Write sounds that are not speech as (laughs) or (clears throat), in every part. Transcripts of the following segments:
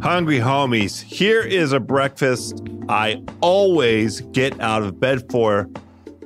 Hungry homies, here is a breakfast I always get out of bed for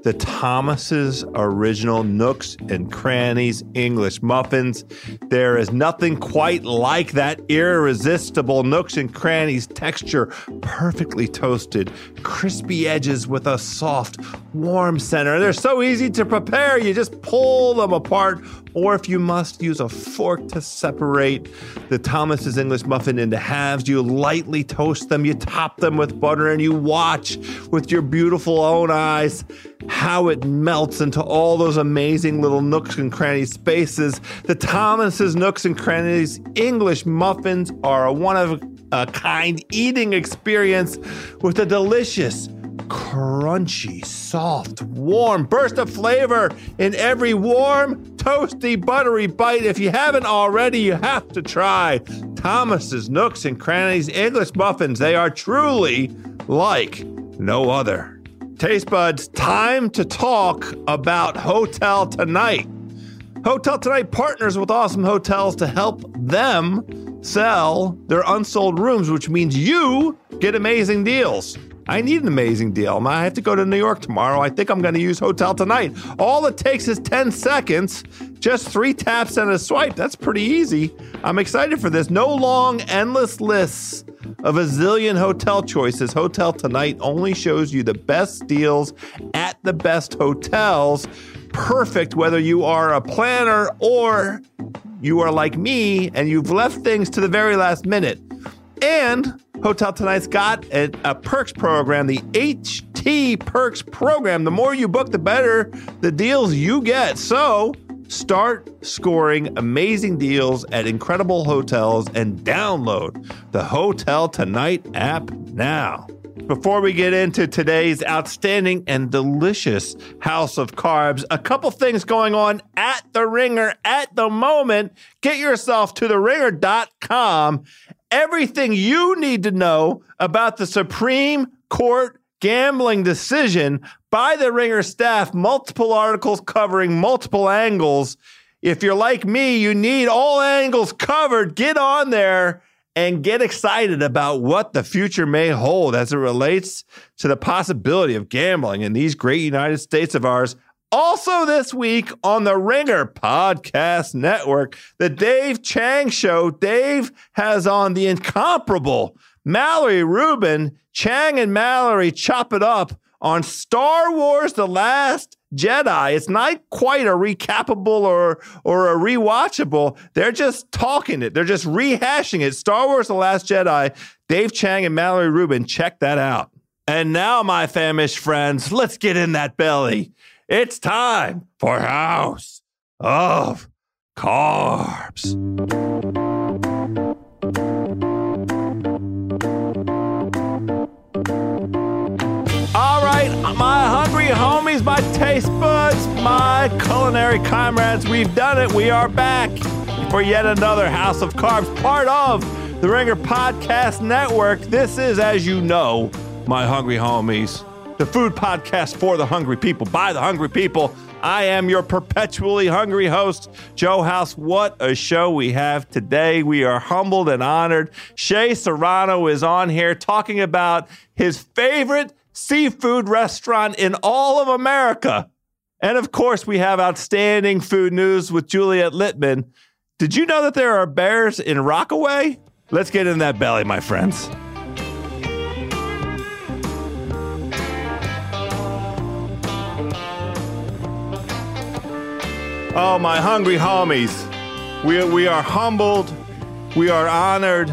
the Thomas's original Nooks and Crannies English muffins. There is nothing quite like that irresistible Nooks and Crannies texture, perfectly toasted, crispy edges with a soft, warm center. They're so easy to prepare, you just pull them apart. Or if you must use a fork to separate the Thomas's English muffin into halves, you lightly toast them, you top them with butter, and you watch with your beautiful own eyes how it melts into all those amazing little nooks and crannies spaces. The Thomas's Nooks and Crannies English muffins are a one of a kind eating experience with a delicious, crunchy, soft, warm burst of flavor in every warm, toasty, buttery bite. If you haven't already, you have to try Thomas's Nooks and Crannies English muffins. They are truly like no other. Taste buds, time to talk about Hotel Tonight. Hotel Tonight partners with awesome hotels to help them sell their unsold rooms, which means you get amazing deals. I need an amazing deal. I have to go to New York tomorrow. I think I'm going to use Hotel Tonight. All it takes is 10 seconds, just three taps and a swipe. That's pretty easy. I'm excited for this. No long, endless lists of a zillion hotel choices. Hotel Tonight only shows you the best deals at the best hotels. Perfect whether you are a planner or you are like me and you've left things to the very last minute. And Hotel Tonight's got a, a, perks program, the HT Perks program. The more you book, the better the deals you get. So start scoring amazing deals at incredible hotels and download the Hotel Tonight app now. Before we get into today's outstanding and delicious house of carbs, a couple things going on at the ringer at the moment. Get yourself to the theringer.com everything you need to know about the Supreme Court gambling decision by the Ringer staff, multiple articles covering multiple angles. If you're like me, you need all angles covered. Get on there and get excited about what the future may hold as it relates to the possibility of gambling in these great United States of ours. Also, this week on the Ringer Podcast Network, the Dave Chang Show, Dave has on the incomparable Mallory Rubin. Chang and Mallory chop it up on Star Wars The Last Jedi. It's not quite a recapable or or a rewatchable. They're just talking it. They're just rehashing it. Star Wars The Last Jedi. Dave Chang and Mallory Rubin. Check that out. And now, my famished friends, let's get in that belly. It's time for House of Carbs. All right, my hungry homies, my taste buds, my culinary comrades, we've done it. We are back for yet another House of Carbs, part of the Ringer Podcast Network. This is, as you know, my hungry homies the food podcast for the hungry people, by the hungry people. I am your perpetually hungry host, Joe House. What a show we have today. We are humbled and honored. Shea Serrano is on here talking about his favorite seafood restaurant in all of America. And of course, we have outstanding food news with Juliet Litman. Did you know that there are bears in Rockaway? Let's get in that belly, my friends. Oh, my hungry homies. We, we are humbled. We are honored.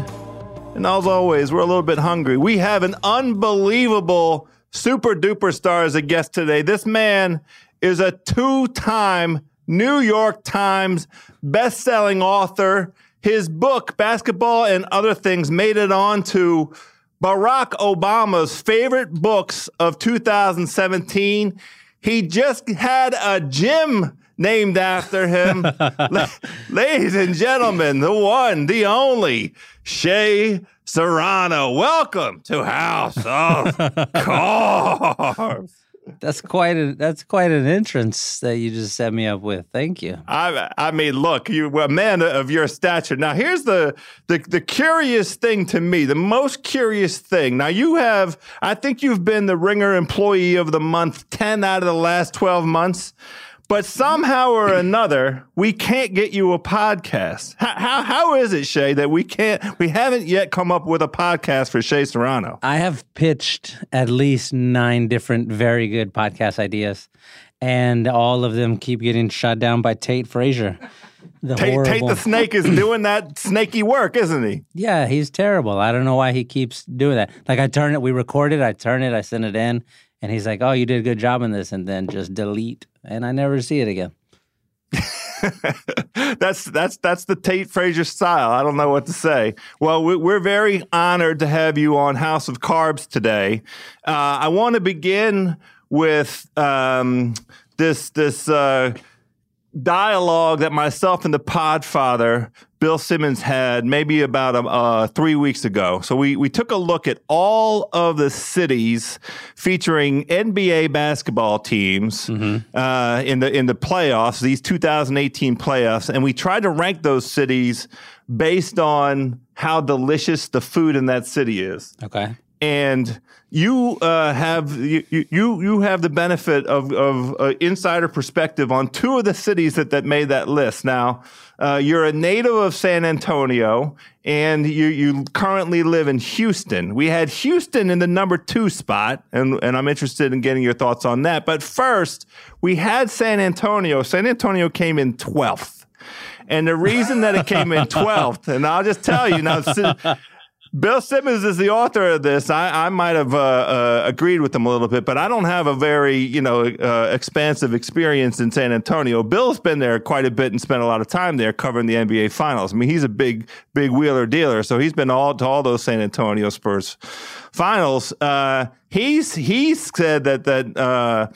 And as always, we're a little bit hungry. We have an unbelievable super duper star as a guest today. This man is a two time New York Times best-selling author. His book, Basketball and Other Things, made it on to Barack Obama's favorite books of 2017. He just had a gym named after him. (laughs) ladies and gentlemen, the one, the only, Shea Serrano. Welcome to House of (laughs) Carbs. That's quite a that's quite an entrance that you just set me up with. Thank you. I I mean, look, you a man of your stature. Now, here's the the the curious thing to me, the most curious thing. Now, you have, I think you've been the Ringer Employee of the Month ten out of the last twelve months. But somehow or another, we can't get you a podcast. How, how, how is it, Shea, that we can't, we haven't yet come up with a podcast for Shea Serrano? I have pitched at least nine different very good podcast ideas, and all of them keep getting shut down by Tate Frazier. (laughs) The Tate, horrible... Tate the snake is (clears throat) doing that snaky work, isn't he? Yeah, he's terrible. I don't know why he keeps doing that. Like I turn it, we record it, I turn it, I send it in, and he's like, "Oh, you did a good job in this," and then just delete, and I never see it again. (laughs) that's that's that's the Tate Frazier style. I don't know what to say. Well, we're very honored to have you on House of Carbs today. Uh, I want to begin with um, this this. Uh, dialogue that myself and the Podfather Bill Simmons had maybe about um, uh, three weeks ago. So we we took a look at all of the cities featuring NBA basketball teams mm-hmm. uh, in the in the playoffs, these 2018 playoffs, and we tried to rank those cities based on how delicious the food in that city is. Okay and you uh, have you, you you have the benefit of of uh, insider perspective on two of the cities that that made that list. Now, uh, you're a native of San Antonio, and you you currently live in Houston. We had Houston in the number two spot, and and I'm interested in getting your thoughts on that. But first, we had San Antonio. San Antonio came in twelfth. And the reason that it came in (laughs) 12th, and I'll just tell you now, Bill Simmons is the author of this. I, I might have uh, uh, agreed with him a little bit, but I don't have a very you know uh, expansive experience in San Antonio. Bill's been there quite a bit and spent a lot of time there covering the NBA Finals. I mean, he's a big big wheeler dealer, so he's been all to all those San Antonio Spurs finals. Uh, he's he's said that that uh,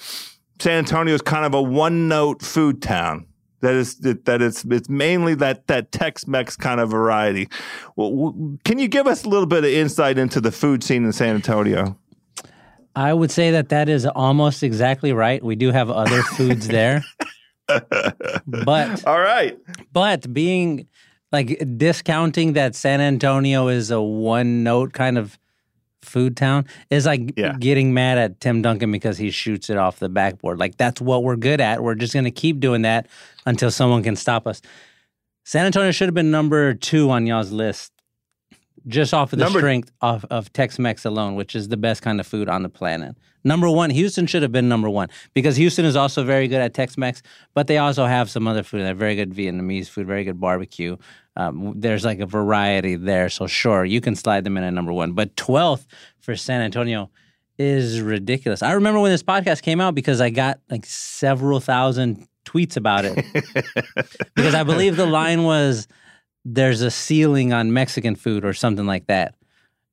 San Antonio is kind of a one note food town that is that it's it's mainly that that Tex-Mex kind of variety. Well, can you give us a little bit of insight into the food scene in San Antonio? I would say that that is almost exactly right. We do have other (laughs) foods there, but all right. But being like discounting that San Antonio is a one note kind of food town is like yeah. getting mad at Tim Duncan because he shoots it off the backboard. Like that's what we're good at. We're just going to keep doing that until someone can stop us. San Antonio should have been number two on y'all's list, just off of the number, strength of, of Tex Mex alone, which is the best kind of food on the planet. Number one, Houston should have been number one because Houston is also very good at Tex Mex, but they also have some other food. They have very good Vietnamese food, very good barbecue. Um, there's like a variety there. So, sure, you can slide them in at number one. But 12th for San Antonio is ridiculous. I remember when this podcast came out because I got like several thousand tweets about it (laughs) because I believe the line was there's a ceiling on Mexican food or something like that.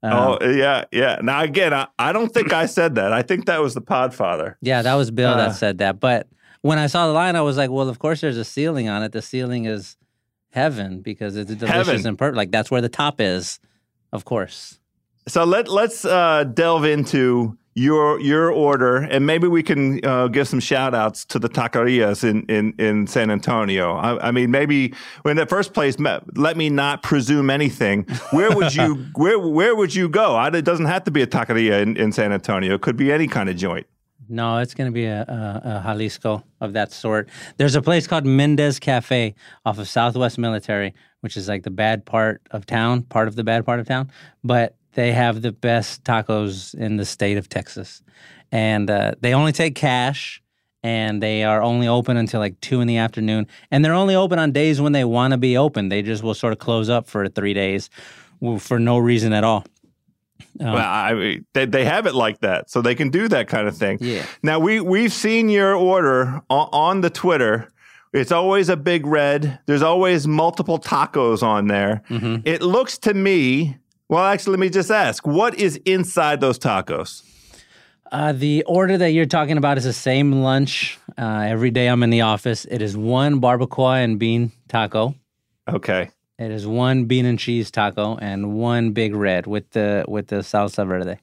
Um, oh yeah, yeah. Now again, I, I don't think I said that. I think that was the Podfather. Yeah, that was Bill uh, that said that. But when I saw the line, I was like, well, of course there's a ceiling on it. The ceiling is heaven because it's delicious heaven. and perfect. Like that's where the top is, of course. So let let's uh, delve into your your order, and maybe we can uh, give some shout outs to the taquerias in, in, in San Antonio. I, I, mean, maybe in the first place, let me not presume anything. Where would you (laughs) where where would you go? it doesn't have to be a taqueria in, in San Antonio. It could be any kind of joint. No, it's going to be a, a, a, Jalisco of that sort. There's a place called Mendez Cafe off of Southwest Military, which is like the bad part of town, part of the bad part of town. But they have the best tacos in the state of Texas. And uh, they only take cash and they are only open until like two in the afternoon. And they're only open on days when they want to be open. They just will sort of close up for three days for no reason at all. Um, well, I they, they have it like that, so they can do that kind of thing. Yeah. Now we we've seen your order on, on the Twitter. It's always a big red. There's always multiple tacos on there. Mm-hmm. It looks to me well, actually, let me just ask what is inside those tacos? Uh, the order that you're talking about is the same lunch uh, every day I'm in the office. It is one barbacoa and bean taco. Okay. It is one bean and cheese taco and one big red with the with the salsa verde.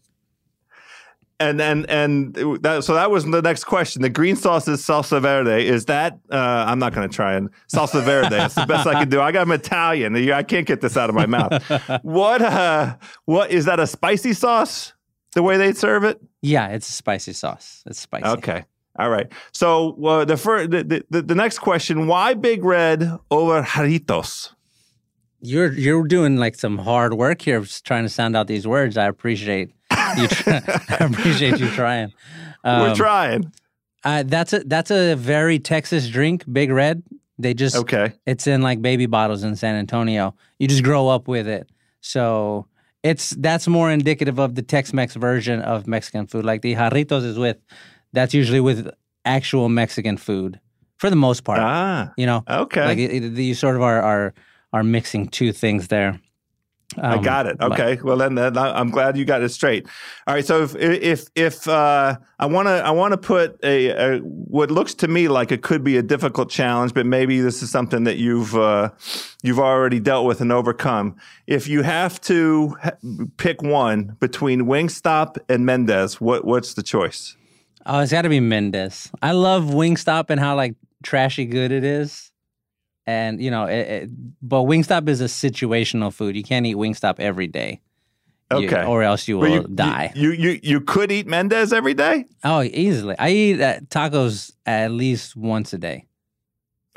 And and and that, so that was the next question. The green sauce is salsa verde. Is that? Uh, I'm not going to try and salsa verde. That's the best I can do. I got an Italian. I can't get this out of my mouth. (laughs) what? Uh, what is that? A spicy sauce? The way they serve it? Yeah, it's a spicy sauce. It's spicy. Okay. All right. So uh, the, first, the, the the next question: Why Big Red over Jarritos? You're you're doing like some hard work here, trying to sound out these words. I appreciate you try, (laughs) I appreciate you trying. Um, We're trying. Uh, that's a that's a very Texas drink, Big Red. They just okay. It's in like baby bottles in San Antonio. You just grow up with it, so it's that's more indicative of the Tex-Mex version of Mexican food. Like the jarritos is with that's usually with actual Mexican food for the most part. Ah, you know, okay. Like it, it, you sort of are are are mixing two things there. Um, I got it. Okay. But, well, then, then, I'm glad you got it straight. All right. So if if if uh, I want to I want to put a, a, what looks to me like it could be a difficult challenge, but maybe this is something that you've uh, you've already dealt with and overcome. If you have to pick one between Wingstop and Mendez, what what's the choice? Oh, it's got to be Mendez. I love Wingstop and how like trashy good it is and you know, it, it, but Wingstop is a situational food. You can't eat Wingstop every day. Okay. You, or else you will you, die. You, you you could eat Mendez every day? Oh, easily. I eat uh, tacos at least once a day.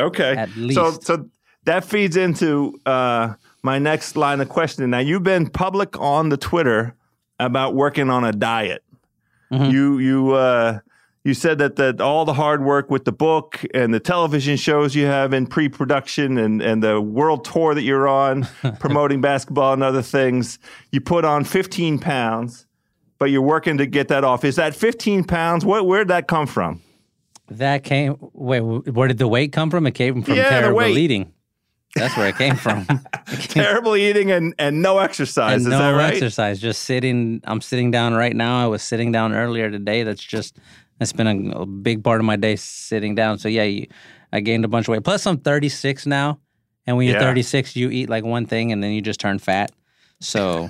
Okay. At least. So so that feeds into uh, my next line of questioning. Now you've been public on the Twitter about working on a diet. Mm-hmm. You you uh, you said that that all the hard work with the book and the television shows you have in pre-production and and the world tour that you're on (laughs) promoting basketball and other things you put on 15 pounds but you're working to get that off is that 15 pounds what where did that come from that came wait where did the weight come from it came from yeah, terrible eating that's where it came from. (laughs) Terrible eating and, and no exercise. And Is no that right? exercise. Just sitting. I'm sitting down right now. I was sitting down earlier today. That's just I spent a, a big part of my day sitting down. So yeah, you, I gained a bunch of weight. Plus, I'm 36 now, and when you're yeah. 36, you eat like one thing, and then you just turn fat. So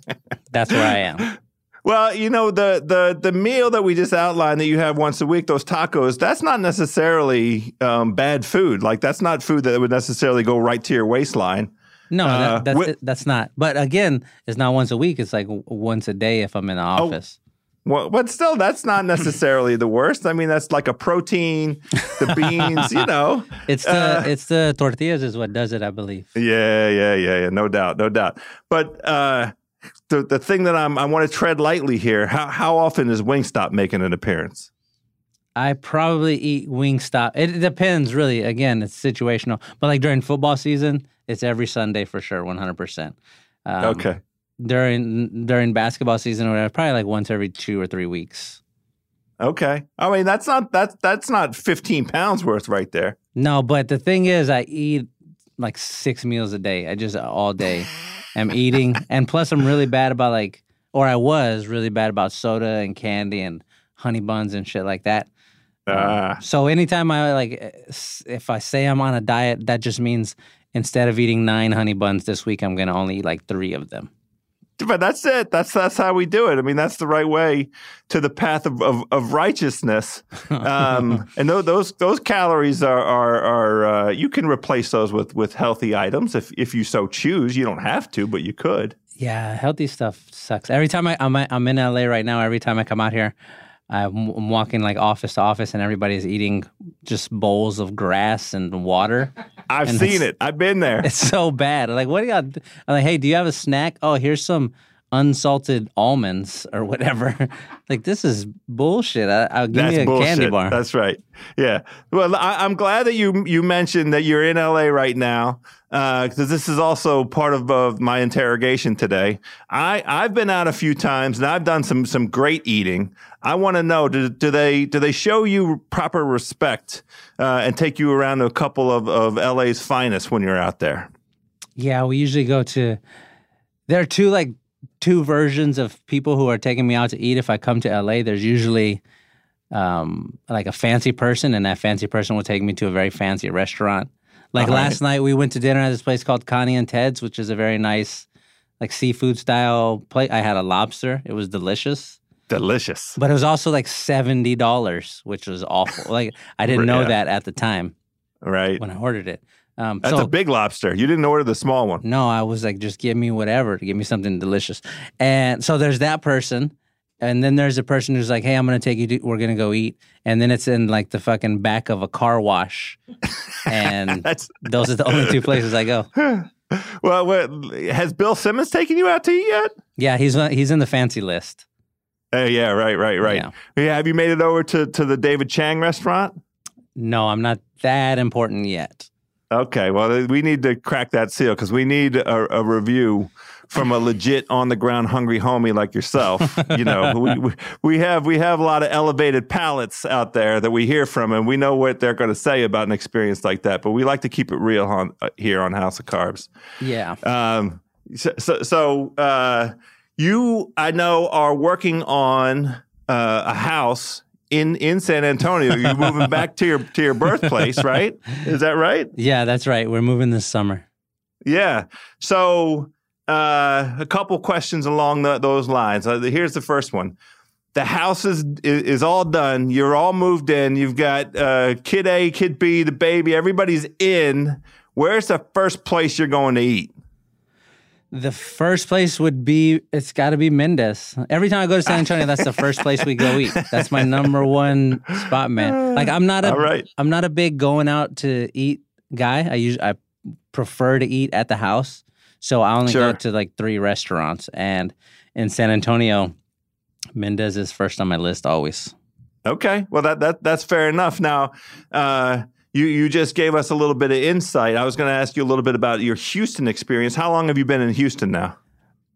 (laughs) that's where I am. Well, you know the the the meal that we just outlined that you have once a week, those tacos. That's not necessarily um, bad food. Like that's not food that would necessarily go right to your waistline. No, uh, that, that's, that's not. But again, it's not once a week. It's like once a day if I'm in the oh, office. Well, but still, that's not necessarily the worst. I mean, that's like a protein, the (laughs) beans, you know. It's the uh, it's the tortillas is what does it, I believe. Yeah, yeah, yeah, yeah. No doubt, no doubt. But uh, the the thing that I'm I want to tread lightly here. How how often is Wingstop making an appearance? I probably eat Wingstop. It depends, really. Again, it's situational. But like during football season, it's every Sunday for sure, one hundred percent. Um, okay during during basketball season or whatever, probably like once every two or three weeks. Okay. I mean, that's not that's that's not 15 pounds worth right there. No, but the thing is, I eat like six meals a day. I just all day am eating, (laughs) and plus I'm really bad about like, or I was really bad about soda and candy and honey buns and shit like that. Uh. so anytime I like, if I say I'm on a diet, that just means instead of eating nine honey buns this week, I'm gonna only eat like three of them (laughs) but that's it. That's that's how we do it. I mean, that's the right way to the path of of, of righteousness. Um, (laughs) and those, those those calories are are, are uh, you can replace those with with healthy items if if you so choose. You don't have to, but you could. Yeah, healthy stuff sucks. Every time I, I'm I'm in LA right now. Every time I come out here, I'm, walking like office to office, and everybody's eating just bowls of grass and water. (laughs) I've and seen it. I've been there. (laughs) It's so bad. I'm like, what do you got? I'm like, hey, do you have a snack? Oh, here's some unsalted almonds or whatever. (laughs) like this is bullshit. I, will give That's me a bullshit. candy bar. That's right. Yeah. Well, I, am glad that you you mentioned that you're in LA right now because uh, this is also part of uh, my interrogation today. I I've been out a few times and I've done some some great eating. I want to know do, do they do they show you proper respect uh, and take you around to a couple of of LA's finest when you're out there? Yeah, we usually go to. There are two like two versions of people who are taking me out to eat. If I come to LA, there's usually um, like a fancy person, and that fancy person will take me to a very fancy restaurant. Like All last right. night, we went to dinner at this place called Connie and Ted's, which is a very nice, like seafood style plate. I had a lobster; it was delicious. delicious. But it was also like seventy dollars, which was awful. like I didn't know (laughs) yeah. that at the time, right? When I ordered it. Um, That's so, a big lobster. You didn't order the small one. No, I was like, just give me whatever, give me something delicious. And so there's that person, and then there's a person who's like, hey, I'm gonna take you. To, we're gonna go eat, and then it's in like the fucking back of a car wash, and (laughs) those are the only two places I go. (laughs) well, what, has Bill Simmons taken you out to eat yet? Yeah, he's he's in the fancy list. Uh, yeah, right, right, right. Yeah. yeah. Have you made it over to to the David Chang restaurant? No, I'm not that important yet. Okay, well, we need to crack that seal because we need a, a, review from a legit on the ground hungry homie like yourself. (laughs) you know, we, we, we have we have a lot of elevated palates out there that we hear from, and we know what they're going to say about an experience like that. But we like to keep it real on, uh, here on House of Carbs. Yeah. Um. So so, so uh, you, I know, are working on uh, a house in in San Antonio. You're moving back to your to your birthplace, (laughs) right? Is that right? Yeah, that's right. We're moving this summer. Yeah. So uh, a couple questions along the, those lines. Uh, here's the first one. The house is, is all done. You're all moved in. You've got uh, kid A, kid B, the baby. Everybody's in. Where's the first place you're going to eat? The first place would be it's got to be Mendez. Every time I go to San Antonio, that's the first place we go eat. That's my number one spot, man. Like I'm not a right. I'm not a big going out to eat guy. I usually I prefer to eat at the house. So I only sure. go to like three restaurants and in San Antonio, Mendez is first on my list always. Okay. Well that that that's fair enough. Now, uh you you just gave us a little bit of insight. I was going to ask you a little bit about your Houston experience. How long have you been in Houston now?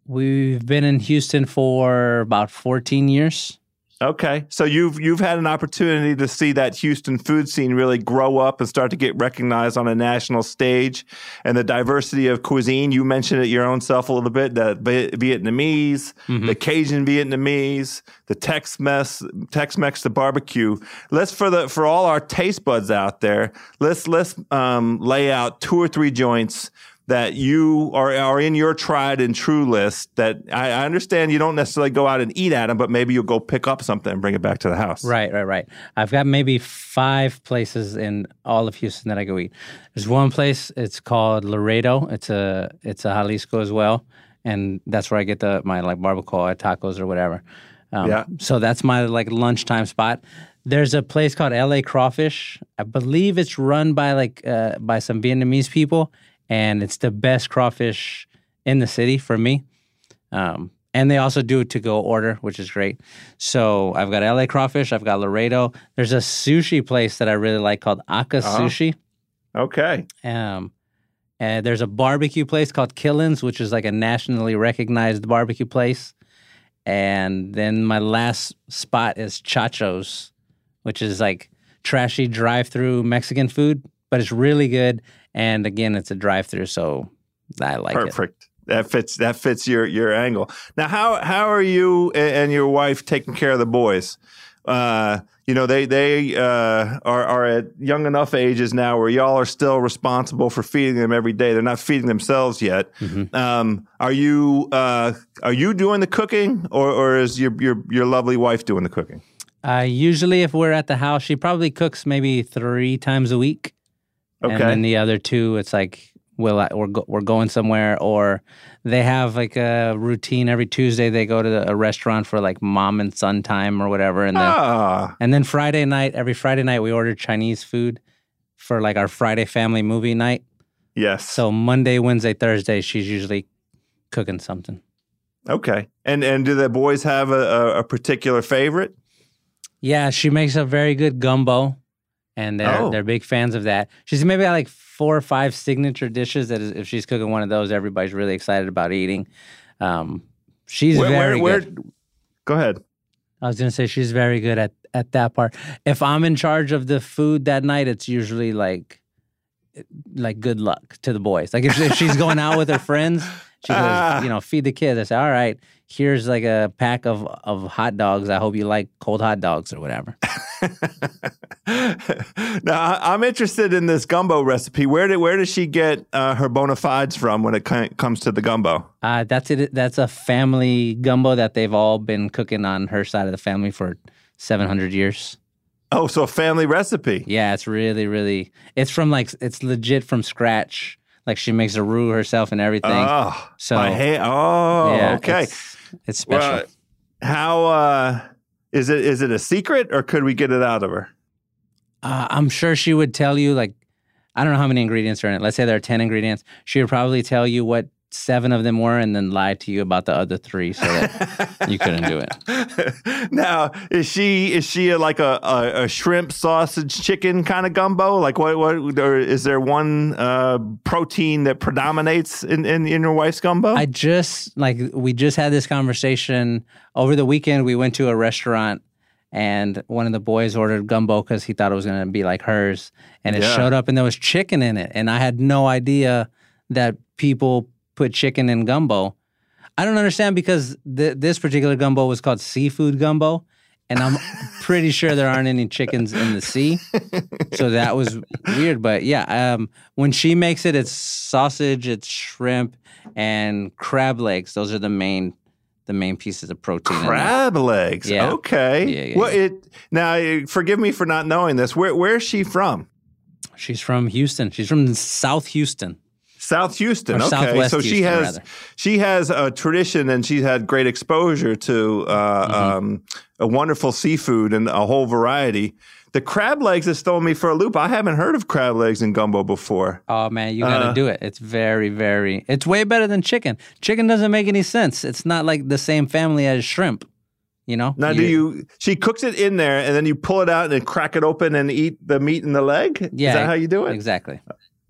We've been in Houston for about 14 years. Okay, so you've you've had an opportunity to see that Houston food scene really grow up and start to get recognized on a national stage, and the diversity of cuisine. You mentioned it your own self a little bit: the Vietnamese, mm-hmm. the Cajun Vietnamese, the Tex-Mex, Tex-Mex, the barbecue. Let's for the for all our taste buds out there. Let's let's um, lay out two or three joints that you are, are in your tried and true list that I, I, understand you don't necessarily go out and eat at them, but maybe you'll go pick up something and bring it back to the house. Right, right, right. I've got maybe five places in all of Houston that I go eat. There's one place, it's called Laredo. It's a it's a Jalisco as well. And that's where I get the my like barbacoa tacos or whatever. Um, yeah. So that's my like lunchtime spot. There's a place called LA Crawfish. I believe it's run by like uh, by some Vietnamese people and it's the best crawfish in the city for me. Um, and they also do to go order, which is great. So I've got LA crawfish, I've got Laredo. There's a sushi place that I really like called Aka uh-huh. Sushi. Okay. Um, and there's a barbecue place called Killen's, which is like a nationally recognized barbecue place. And then my last spot is Chacho's, which is like trashy drive-through Mexican food, but it's really good and again, it's a drive-through, so I like Perfect. it. Perfect. That fits. That fits your your angle. Now, how how are you and your wife taking care of the boys? Uh, you know, they they uh, are are at young enough ages now where y'all are still responsible for feeding them every day. They're not feeding themselves yet. Mm-hmm. Um, are you uh, are you doing the cooking, or or is your your your lovely wife doing the cooking? Uh, usually, if we're at the house, she probably cooks maybe three times a week. Okay. And then the other two, it's like, will I, we're, go, we're going somewhere, or they have like a routine every Tuesday. They go to the, a restaurant for like mom and son time or whatever. And then, ah. and then Friday night, every Friday night, we order Chinese food for like our Friday family movie night. Yes. So Monday, Wednesday, Thursday, she's usually cooking something. Okay. And and do the boys have a, a particular favorite? Yeah, she makes a very good gumbo and they're oh. they're big fans of that. She's maybe got like four or five signature dishes that is, if she's cooking one of those, everybody's really excited about eating. Um, she's where, very where, good. Where, go ahead. I was gonna say she's very good at at that part. If I'm in charge of the food that night, it's usually like like good luck to the boys. Like if, if she's going out with her friends, She goes, (laughs) ah. you know, feed the kids. I say, all right, here's like a pack of of hot dogs. I hope you like cold hot dogs or whatever. (laughs) now I'm interested in this gumbo recipe. Where did where does she get uh, her bona fides from when it comes to the gumbo? Uh, that's it. That's a family gumbo that they've all been cooking on her side of the family for 700 years. Oh, so a family recipe? Yeah, it's really, really. It's from like it's legit from scratch. Like she makes a roux herself and everything. Oh, so hey, oh, yeah, okay. It's, it's special. Well, how uh, is it? Is it a secret, or could we get it out of her? Uh, I'm sure she would tell you. Like, I don't know how many ingredients are in it. Let's say there are ten ingredients. She would probably tell you what seven of them were and then lied to you about the other three so that (laughs) you couldn't do it. Now, is she is she like a, a, a, shrimp sausage chicken kind of gumbo? Like what what or is there one uh, protein that predominates in, in in your wife's gumbo? I just like we just had this conversation over the weekend. We went to a restaurant and one of the boys ordered gumbo because he thought it was going to be like hers, and it yeah. showed up and there was chicken in it, and I had no idea that people put chicken in gumbo. I don't understand because th- this particular gumbo was called seafood gumbo, and I'm (laughs) pretty sure there aren't any chickens in the sea. So that was weird. But yeah, um, when she makes it, it's sausage, it's shrimp, and crab legs. Those are the main the main pieces of protein. Crab legs. Yeah. Okay. Yeah, yeah, well, yeah. it now forgive me for not knowing this. Where where is she from? She's from Houston. She's from South Houston. South Houston. Or okay, so she has rather. she has a tradition, and she's had great exposure to uh, mm-hmm. um, a wonderful seafood and a whole variety. The crab legs has thrown me for a loop. I haven't heard of crab legs in gumbo before. Oh man, you gotta uh, do it. It's very, very. It's way better than chicken. Chicken doesn't make any sense. It's not like the same family as shrimp. You know. Now, you, do you? She cooks it in there, and then you pull it out and crack it open and eat the meat and the leg. Yeah, is that how you do it? Exactly.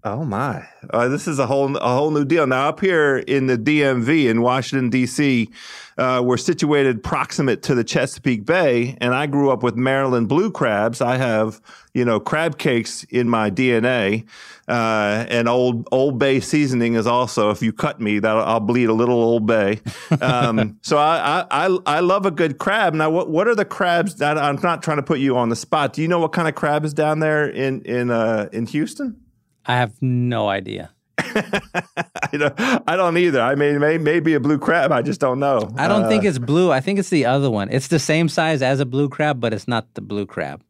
Oh my! Uh, this is a whole a whole new deal. Now up here in the DMV in Washington D.C., uh, we're situated proximate to the Chesapeake Bay, and I grew up with Maryland blue crabs. I have you know crab cakes in my DNA, uh, and old Old Bay seasoning is also. If you cut me, that I'll bleed a little Old Bay. Um, (laughs) so I, I I love a good crab. Now what what are the crabs? That, I'm not trying to put you on the spot. Do you know what kind of crab is down there in in uh, in Houston? I have no idea. (laughs) I don't. I don't either. I mean, may, maybe a blue crab. I just don't know. I don't uh, think it's blue. I think it's the other one. It's the same size as a blue crab, but it's not the blue crab.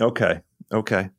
Okay. Okay.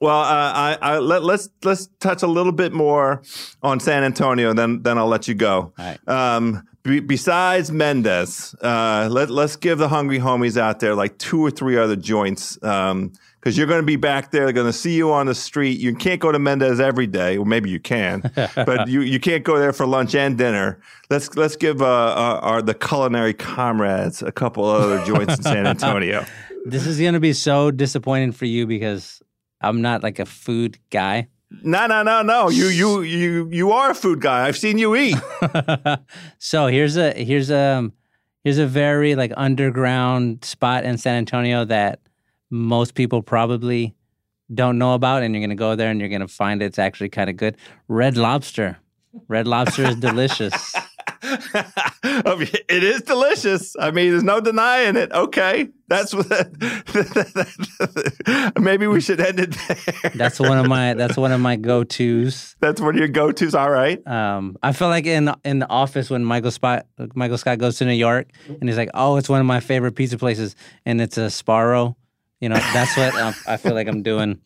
Well, uh, I, I let, let's let's touch a little bit more on San Antonio, then then I'll let you go. Um, be, besides Mendez, uh, let let's give the hungry homies out there like two or three other joints. Um, because you're going to be back there. They're going to see you on the street. You can't go to Mendez every day. Well, maybe you can, (laughs) but you, you can't go there for lunch and dinner. Let's let's give uh, our, our, the culinary comrades a couple other joints in San (laughs) Antonio. This is going to be so disappointing for you because I'm not like a food guy. No, no, no, no. You, you, you, you are a food guy. I've seen you eat. (laughs) so here's a here's a here's a very like underground spot in San Antonio that most people probably don't know about, and you're going to go there and you're going to find it's actually kind of good. Red Lobster. Red Lobster is delicious. (laughs) it is delicious. I mean, there's no denying it. Okay, that's what. (laughs) maybe we should end it there. That's one of my. That's one of my go tos. That's one of your go tos. All right. Um, I feel like in in the office when Michael Scott Michael Scott goes to New York and he's like, "Oh, it's one of my favorite pizza places," and it's a Sbarro you know, that's what um, I feel like I'm doing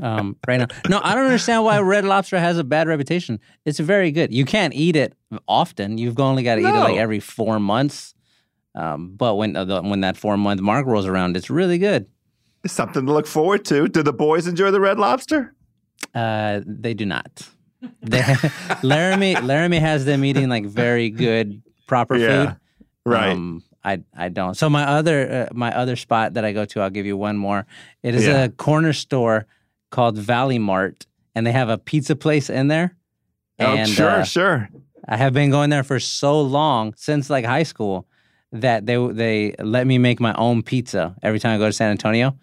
um, right now. No, I don't understand why Red Lobster has a bad reputation. It's very good. You can't eat it often. You've only got to no. eat it like every four months. Um, but when uh, the, when that four month mark rolls around, it's really good. It's something to look forward to. Do the boys enjoy the Red Lobster? Uh, they do not. They, (laughs) Laramie Laramie has them eating like very good proper yeah, food. Right. Um, I I don't. So my other uh, my other spot that I go to, I'll give you one more. It is yeah. a corner store called Valley Mart, and they have a pizza place in there. Oh, and, sure, uh, sure. I have been going there for so long since like high school that they they let me make my own pizza every time I go to San Antonio,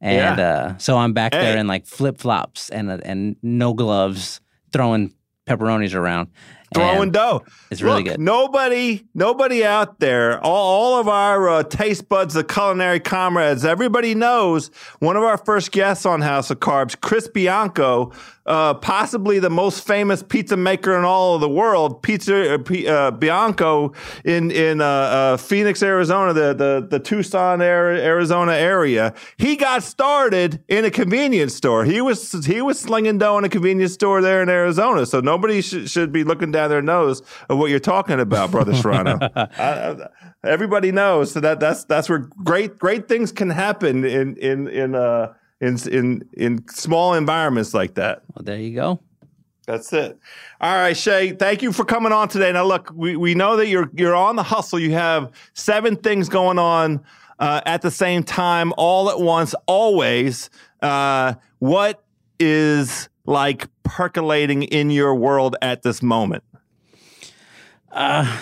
and yeah. uh, so I'm back hey. there in like flip flops and and no gloves, throwing pepperonis around. Throwing And dough. It's really Look, good. Nobody, nobody out there, all, all of our uh, taste buds, the culinary comrades, everybody knows one of our first guests on House of Carbs, Chris Bianco, uh, possibly the most famous pizza maker in all of the world, Pizza uh, P- uh, Bianco in in uh, uh, Phoenix, Arizona, the the, the Tucson, Arizona area. He got started in a convenience store. He was he was slinging dough in a convenience store there in Arizona. So nobody sh- should be looking down their nose at what you're talking about, brother Serrano. (laughs) Everybody knows so that that's that's where great great things can happen in in in uh in in in small environments like that. Well, there you go. That's it. All right, Shea. Thank you for coming on today. Now, look, we, we know that you're you're on the hustle. You have seven things going on uh, at the same time, all at once, always. Uh, what is like percolating in your world at this moment? Uh,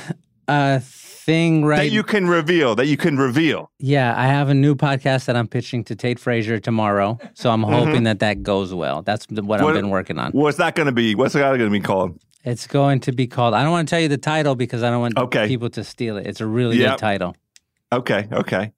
uh thing right? that you can reveal that you can reveal. Yeah i have a new podcast that i'm pitching to tate frazier tomorrow so i'm hoping mm-hmm. that that goes well. That's what, what, i've been working on. what's that going to be? What's that going to be called? It's going to be called i don't want to tell you the title because i don't want okay. people to steal it. It's a really yep. good title. Okay okay.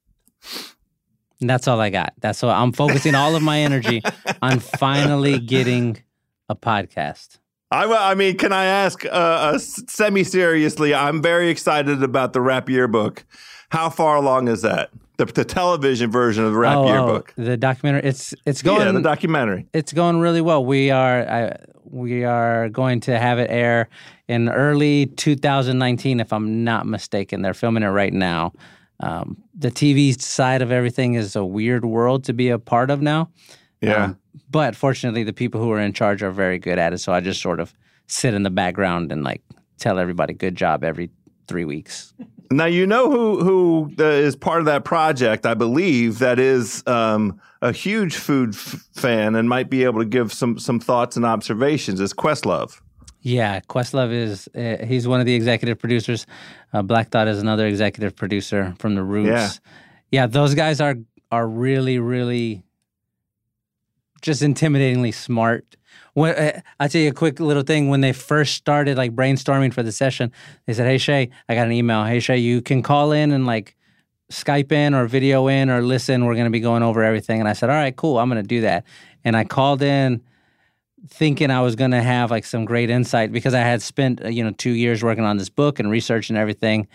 And that's all i got. That's all i'm focusing all of my energy on finally getting a podcast I, I mean, can I ask uh, uh, semi seriously? I'm very excited about the rap yearbook. How far along is that? The, the television version of the rap oh, yearbook. Oh, the documentary. It's it's going. Yeah, the documentary. It's going really well. We are I, we are going to have it air in early 2019, if I'm not mistaken. They're filming it right now. Um, the TV side of everything is a weird world to be a part of now. Yeah. Um, but fortunately, the people who are in charge are very good at it. So I just sort of sit in the background and like tell everybody good job every three weeks. Now you know who who uh, is part of that project. I believe that is um, a huge food f- fan and might be able to give some some thoughts and observations. Is Questlove? Yeah, Questlove is uh, he's one of the executive producers. Uh, Black Thought is another executive producer from the Roots. Yeah, yeah, those guys are are really really just intimidatingly smart. When, uh, I'll tell you a quick little thing. When they first started like brainstorming for the session, they said, "Hey Shea, I got an email. Hey Shea, you can call in and like Skype in or video in or listen. We're going to be going over everything." And I said, "All right, cool. I'm going to do that." And I called in thinking I was going to have like some great insight because I had spent uh, you know two years working on this book and research and everything,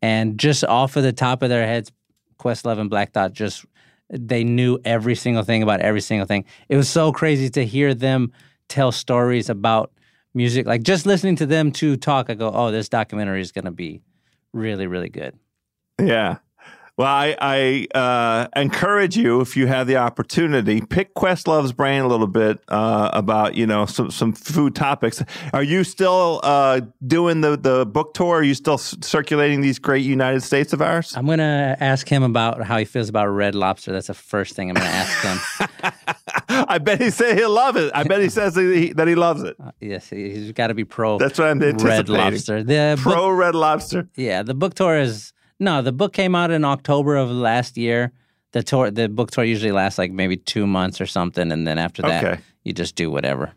and just off of the top of their heads, Questlove and Black Thought just they knew every single thing about every single thing. It was so crazy to hear them tell stories about music. Like just listening to them to talk, I go, "Oh, this documentary is going to be really, really good." Yeah, well, I, I uh, encourage you if you have the opportunity, pick Questlove's brain a little bit uh, about you know some some food topics. Are you still uh, doing the the book tour? Are you still circulating these great United States of ours? I'm gonna ask him about how he feels about Red Lobster. That's the first thing I'm gonna ask him. (laughs) I bet he said he'll love it. I bet he says that he, that he loves it. Uh, yes, he's got to be pro. That's what I'm anticipating. Red Lobster. The pro book, Red Lobster. Yeah, the book tour is no, the book came out in October of last year. The tour, the book tour usually lasts like maybe two months or something, and then after that, okay. you just do whatever.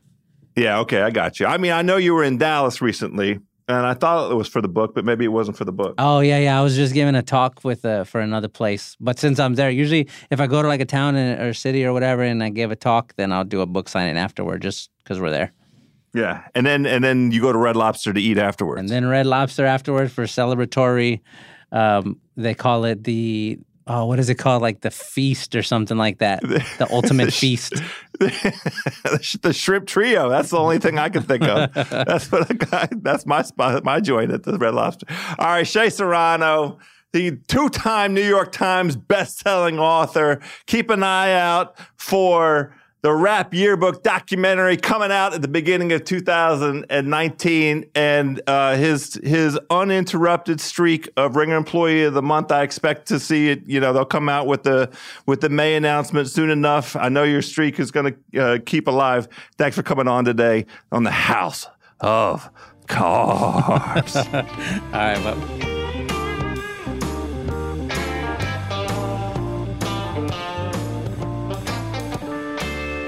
Yeah, okay, I got you. I mean, I know you were in Dallas recently, and I thought it was for the book, but maybe it wasn't for the book. Oh yeah, yeah. I was just giving a talk with uh, for another place, but since I'm there, usually if I go to like a town or city or whatever, and I give a talk, then I'll do a book signing afterward, just because we're there. Yeah, and then and then you go to Red Lobster to eat afterwards, and then Red Lobster afterwards for celebratory um, they call it the oh, what is it called? Like the feast or something like that. (laughs) The ultimate the (laughs) sh- feast. (laughs) the shrimp trio. That's the only thing I can think of. that's what I, that's my spot, my joint at the Red Lobster. All right, Shea Serrano, the two-time New York Times best-selling author. Keep an eye out for the Rap Yearbook documentary coming out at the beginning of 2019, and uh, his his uninterrupted streak of Ringer Employee of the Month. I expect to see it. You know, they'll come out with the with the May announcement soon enough. I know your streak is going to uh, keep alive. Thanks for coming on today on the House of Carbs. (laughs) All right, well.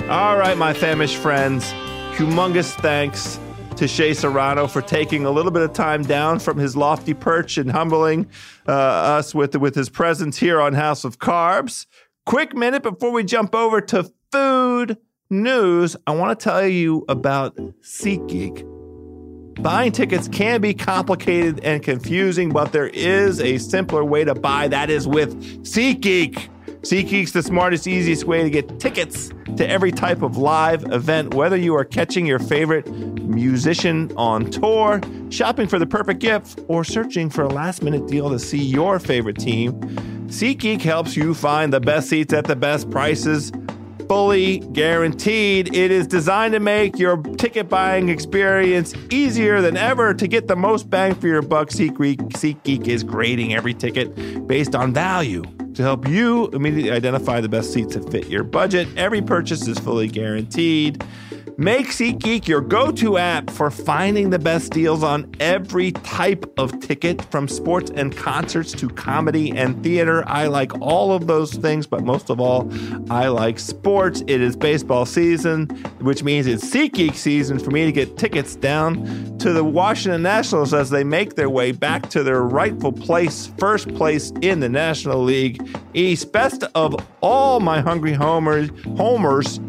All right, my famished friends, humongous thanks to Shea Serrano for taking a little bit of time down from his lofty perch and humbling uh, us with, with his presence here on House of Carbs. Quick minute before we jump over to food news. I want to tell you about SeatGeek. Buying tickets can be complicated and confusing, but there is a simpler way to buy. That is with SeatGeek. SeatGeek's the smartest, easiest way to get tickets to every type of live event, whether you are catching your favorite musician on tour, shopping for the perfect gift, or searching for a last minute deal to see your favorite team. SeatGeek helps you find the best seats at the best prices fully guaranteed. It is designed to make your ticket buying experience easier than ever to get the most bang for your buck. SeatGeek, SeatGeek is grading every ticket based on value to help you immediately identify the best seats that fit your budget. Every purchase is fully guaranteed. Make SeatGeek your go to app for finding the best deals on every type of ticket, from sports and concerts to comedy and theater. I like all of those things, but most of all, I like sports. It is baseball season, which means it's SeatGeek season for me to get tickets down to the Washington Nationals as they make their way back to their rightful place, first place in the National League East. Best of all my hungry homers, homers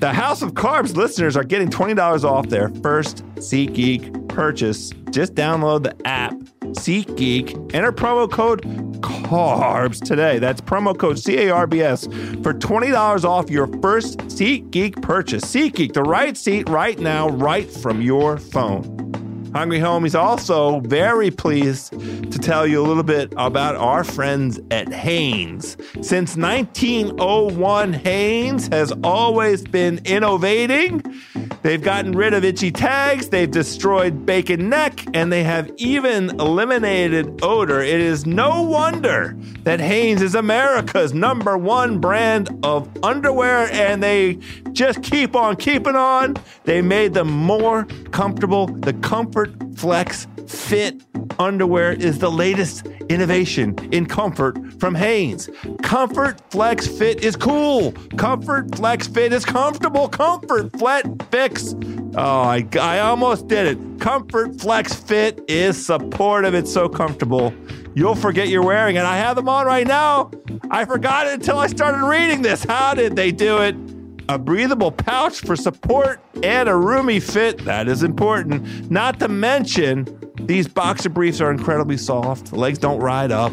the House of Carbs listeners are getting $20 off their first SeatGeek purchase. Just download the app SeatGeek, enter promo code CARBS today. That's promo code C A R B S for $20 off your first SeatGeek purchase. SeatGeek, the right seat right now, right from your phone. Hungry Homies also very pleased to tell you a little bit about our friends at Hanes. Since 1901, Hanes has always been innovating. They've gotten rid of itchy tags, they've destroyed bacon neck, and they have even eliminated odor. It is no wonder that Hanes is America's number one brand of underwear, and they just keep on keeping on. They made them more comfortable. The comfort Flex Fit underwear is the latest innovation in comfort from Hanes. Comfort Flex Fit is cool. Comfort Flex Fit is comfortable. Comfort Flex Fix. Oh, I, I almost did it. Comfort Flex Fit is supportive. It's so comfortable. You'll forget you're wearing it. I have them on right now. I forgot it until I started reading this. How did they do it? A breathable pouch for support, and a roomy fit. That is important. Not to mention, these boxer briefs are incredibly soft. The legs don't ride up.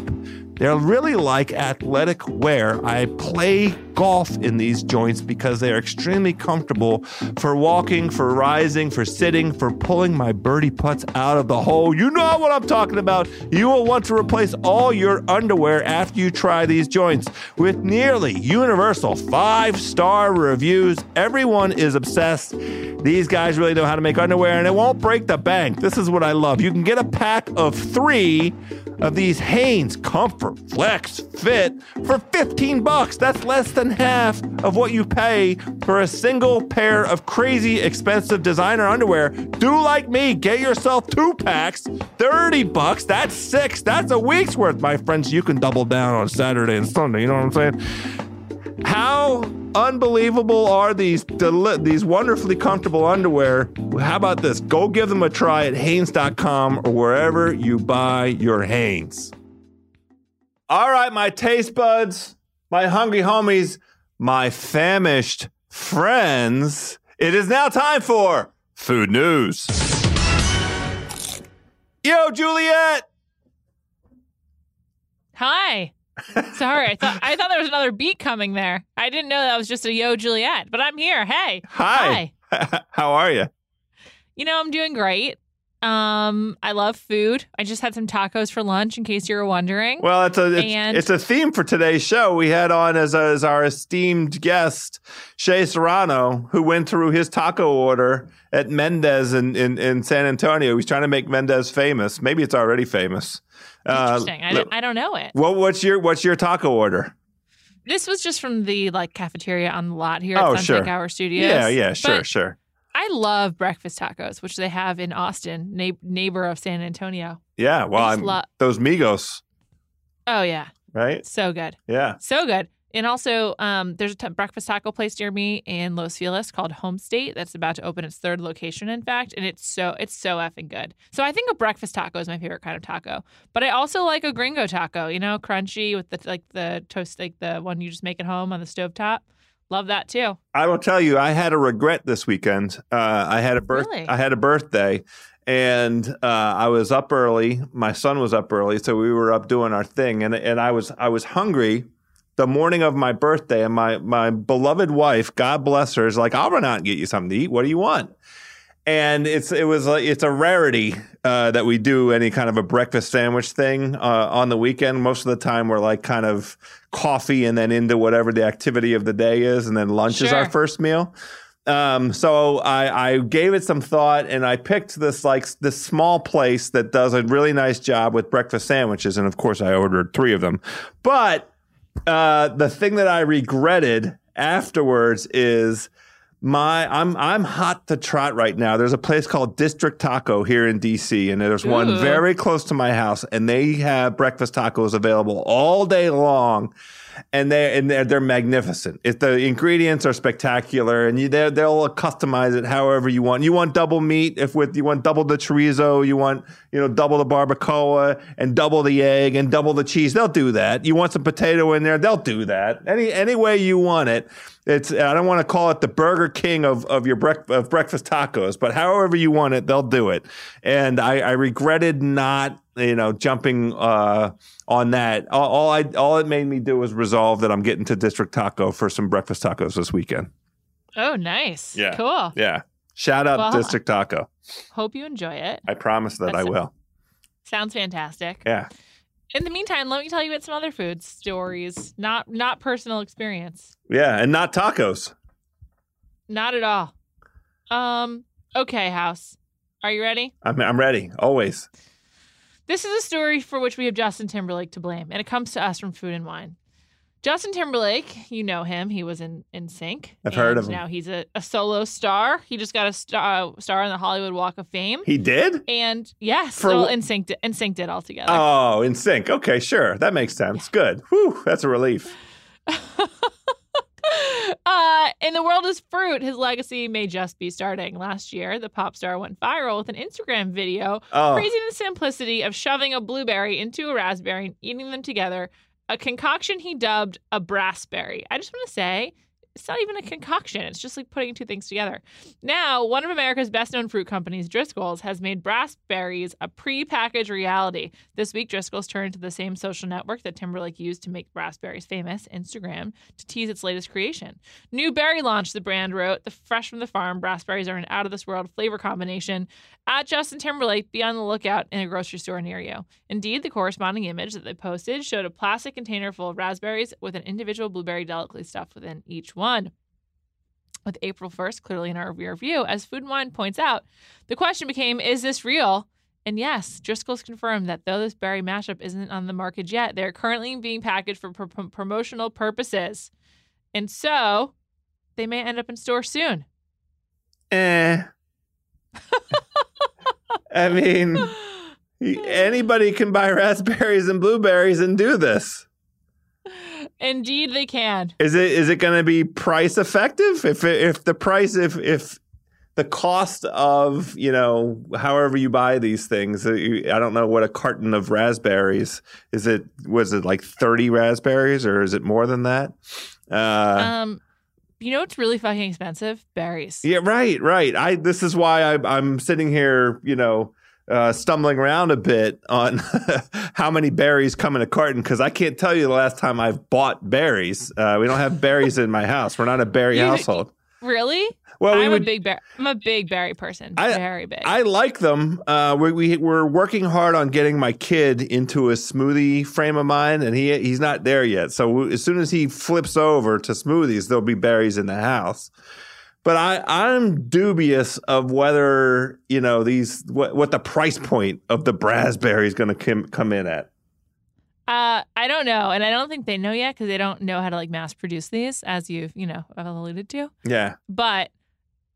They're really like athletic wear. I play golf in these joints because they are extremely comfortable for walking, for rising, for sitting, for pulling my birdie putts out of the hole. You know what I'm talking about. You will want to replace all your underwear after you try these joints. With nearly universal five star reviews, everyone is obsessed. These guys really know how to make underwear and it won't break the bank. This is what I love. You can get a pack of three of these Hanes Comfort Flex Fit for 15 bucks. That's less than half of what you pay for a single pair of crazy expensive designer underwear. Do like me, get yourself two packs, 30 bucks. That's six. That's a week's worth, my friends. You can double down on Saturday and Sunday. You know what I'm saying? How unbelievable are these deli- these wonderfully comfortable underwear? How about this? Go give them a try at Hanes.com or wherever you buy your Hanes. All right, my taste buds, my hungry homies, my famished friends. It is now time for food news. Yo, Juliet. Hi. Sorry, I thought I thought there was another beat coming there. I didn't know that was just a yo Juliet, but I'm here. Hey. Hi. Hi. (laughs) How are you? You know, I'm doing great. Um, I love food. I just had some tacos for lunch, in case you were wondering. Well, it's a it's, and, it's a theme for today's show. We had on as, as our esteemed guest Shea Serrano, who went through his taco order at Mendez in, in, in San Antonio. He's trying to make Mendez famous. Maybe it's already famous. Uh, Interesting. Uh, I, don't, I don't know it. What, what's your what's your taco order? This was just from the like cafeteria on the lot here at oh, Sunset sure. Hour Studios. Yeah, yeah, sure, but sure. I love breakfast tacos, which they have in Austin, na- neighbor of San Antonio. Yeah, well, lo- those Migos. Oh yeah, right. So good. Yeah, so good. And also, um, there's a t- breakfast taco place near me in Los Feliz called Home State that's about to open its third location, in fact, and it's so it's so effing good. So I think a breakfast taco is my favorite kind of taco, but I also like a gringo taco. You know, crunchy with the like the toast, like the one you just make at home on the stove top. Love that too. I will tell you, I had a regret this weekend. Uh, I had a birth. Really? I had a birthday, and uh, I was up early. My son was up early, so we were up doing our thing, and and I was I was hungry the morning of my birthday, and my my beloved wife, God bless her, is like, "I'll run out and get you something to eat. What do you want?" And it's it was like it's a rarity uh, that we do any kind of a breakfast sandwich thing uh, on the weekend. Most of the time, we're like kind of coffee and then into whatever the activity of the day is, and then lunch is our first meal. Um, so I, I gave it some thought and I picked this like this small place that does a really nice job with breakfast sandwiches. And of course I ordered three of them. But uh, the thing that I regretted afterwards is my I'm I'm hot to trot right now. There's a place called District Taco here in DC, and there's one very close to my house, and they have breakfast tacos available all day long and they and they're, they're magnificent. If the ingredients are spectacular, and you they're- they'll customize it however you want. You want double meat, if with you want double the chorizo, you want you know double the barbacoa and double the egg and double the cheese. They'll do that. You want some potato in there, they'll do that. Any any way you want it. It's I don't want to call it the Burger King of of your brec- of breakfast tacos, but however you want it, they'll do it. And I, I regretted not you know jumping uh, on that. All, all I all it made me do was resolve that I'm getting to District Taco for some breakfast tacos this weekend. Oh, nice. Yeah. Cool. Yeah, shout out Well, District Taco. Hope you enjoy it. I promise that I That's- will. Sounds fantastic. Yeah. In the meantime, let me tell you about some other food stories, not not personal experience. Yeah, and not tacos. Not at all. Um, okay, house. Are you ready? I'm I'm ready always. This is a story for which we have Justin Timberlake to blame, and it comes to us from Food and Wine. Justin Timberlake, you know him. He was in NSYNC. I've heard of him. Now he's a, a solo star. He just got a star, uh, star on the Hollywood Walk of Fame. He did. and yes, For well, NSYNC, in sync did all together. Oh, NSYNC. Okay, sure. That makes sense. Good. Whew, that's a relief. (laughs) uh, in the world is fruit, his legacy may just be starting. Last year, the pop star went viral with an Instagram video Oh, praising the simplicity of shoving a blueberry into a raspberry and eating them together, a concoction he dubbed a brassberry. I just want to say, it's not even a concoction. It's just like putting two things together. Now, one of America's best known fruit companies, Driscoll's, has made raspberries a pre-packaged reality. This week, Driscoll's turned to the same social network that Timberlake used to make raspberries famous, Instagram, to tease its latest creation. New berry launch, the brand wrote. The fresh from the farm, raspberries are an out of this world flavor combination. At Justin Timberlake, be on the lookout in a grocery store near you. Indeed, the corresponding image that they posted showed a plastic container full of raspberries with an individual blueberry delicately stuffed within each one. With April 1st clearly in our rear view, as Food and Wine points out, the question became is this real? And yes, Driscoll's confirmed that though this berry mashup isn't on the market yet, they're currently being packaged for pro- pro- promotional purposes. And so they may end up in store soon. eh. (laughs) I mean, (laughs) anybody can buy raspberries and blueberries and do this. Indeed, they can. Is it is it going to be price effective? If it, if the price if if the cost of you know however you buy these things, uh, I don't know what a carton of raspberries is. It was it like thirty raspberries or is it more than that? Uh, Um, you know what's really fucking expensive? Berries. Yeah, right, right. I this is why I, I'm sitting here, you know, uh, stumbling around a bit on (laughs) how many berries come in a carton because I can't tell you the last time I've bought berries. Uh, we don't have berries in my house. We're not a berry You- household. Really? Well, we I'm would. a big berry. I'm a big berry person. I- Very big. I like them. Uh, we, we we're working hard on getting my kid into a smoothie frame of mind, and he he's not there yet. So as soon as he flips over to smoothies, there'll be berries in the house. But I I'm dubious of whether you know these what what the price point of the raspberry is going to come come in at. Uh, I don't know, and I don't think they know yet because they don't know how to like mass produce these, as you've you know alluded to. Yeah. But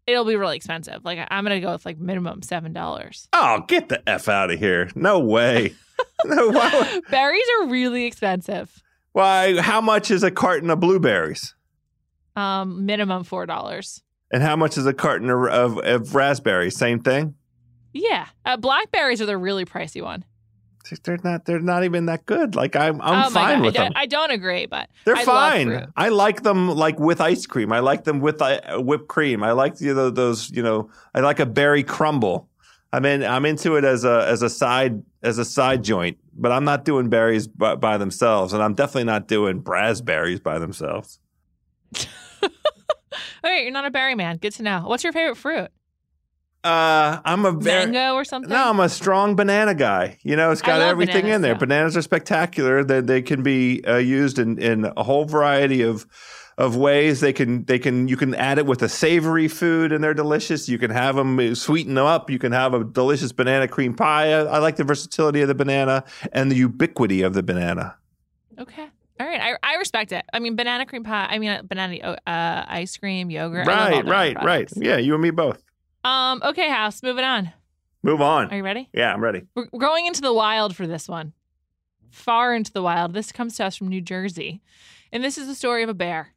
it'll be really expensive. Like I'm gonna go with like minimum seven dollars. Oh, get the f out of here! No way. (laughs) no. Would- (laughs) Berries are really expensive. Why? How much is a carton of blueberries? Um, minimum four dollars. And how much is a carton of, of, of raspberries? Same thing. Yeah, uh, blackberries are the really pricey one. They're not. They're not even that good. Like I'm. I'm oh fine God. with I them. I don't agree, but they're I fine. I like them like with ice cream. I like them with uh, whipped cream. I like you know, those. You know, I like a berry crumble. I mean, I'm into it as a as a side as a side joint, but I'm not doing berries by, by themselves, and I'm definitely not doing raspberries by themselves. (laughs) Okay, you're not a berry man. Good to know. What's your favorite fruit? Uh, I'm a very, mango or something. No, I'm a strong banana guy. You know, it's got everything bananas, in there. Yeah. Bananas are spectacular. They they can be uh, used in in a whole variety of of ways. They can they can you can add it with a savory food and they're delicious. You can have them uh, sweeten them up. You can have a delicious banana cream pie. I, I like the versatility of the banana and the ubiquity of the banana. Okay. All right, I, I respect it. I mean, banana cream pie. I mean, banana uh, ice cream, yogurt. Right, right, right. Yeah, you and me both. Um. Okay, House. Moving on. Move on. Are you ready? Yeah, I'm ready. We're going into the wild for this one. Far into the wild. This comes to us from New Jersey, and this is the story of a bear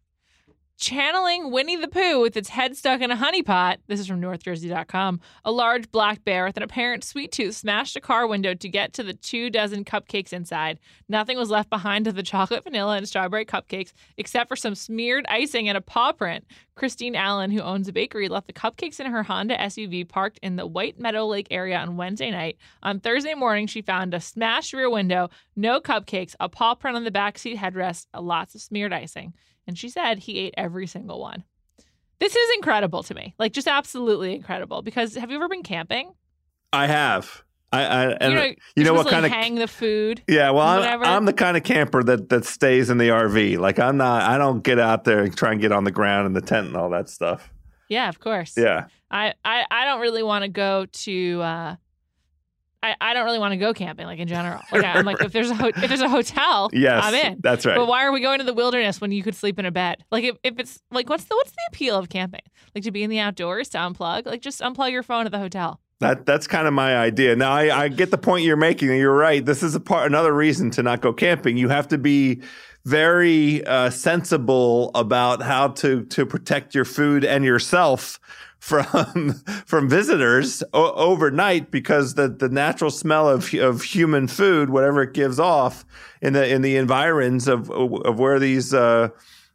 channeling Winnie the Pooh with its head stuck in a honey pot. This is from NorthJersey.com. A large black bear with an apparent sweet tooth smashed a car window to get to the two dozen cupcakes inside. Nothing was left behind of the chocolate, vanilla, and strawberry cupcakes except for some smeared icing and a paw print. Christine Allen, who owns a bakery, left the cupcakes in her Honda SUV parked in the White Meadow Lake area on Wednesday night. On Thursday morning, she found a smashed rear window, no cupcakes, a paw print on the backseat headrest, lots of smeared icing. And she said he ate every single one. This is incredible to me. Like just absolutely incredible because have you ever been camping? I have. I, I and you know, you know what like kind of hang the food. Yeah, well, I'm, I'm, the kind of camper that that stays in the RV. Like I'm not. I don't get out there and try and get on the ground in the tent and all that stuff. Yeah, of course. Yeah. I I, I don't really want to go to. Uh, I, I don't really want to go camping, like in general. Like I'm like, if there's a ho- if there's a hotel, (laughs) yes, I'm in. That's right. But why are we going to the wilderness when you could sleep in a bed? Like if, if it's like what's the what's the appeal of camping? Like to be in the outdoors, to unplug, like just unplug your phone at the hotel. That that's kind of my idea. Now I, I get the point you're making. You're right. This is a part another reason to not go camping. You have to be very uh, sensible about how to to protect your food and yourself from (laughs) from visitors o- overnight because the, the natural smell of of human food, whatever it gives off in the in the environs of of where these uh,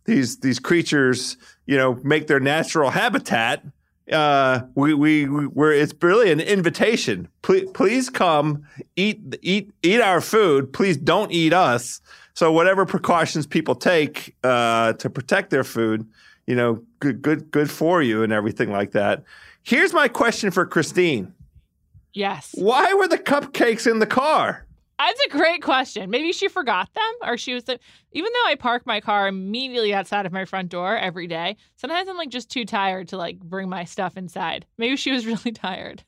these these creatures you know make their natural habitat uh, we, we, we, we're, it's really an invitation. Please, please come eat, eat, eat our food. Please don't eat us. So whatever precautions people take, uh, to protect their food, you know, good, good, good for you and everything like that. Here's my question for Christine. Yes. Why were the cupcakes in the car? That's a great question. Maybe she forgot them, or she was even though I park my car immediately outside of my front door every day, sometimes I'm like just too tired to like bring my stuff inside. Maybe she was (laughs) really tired.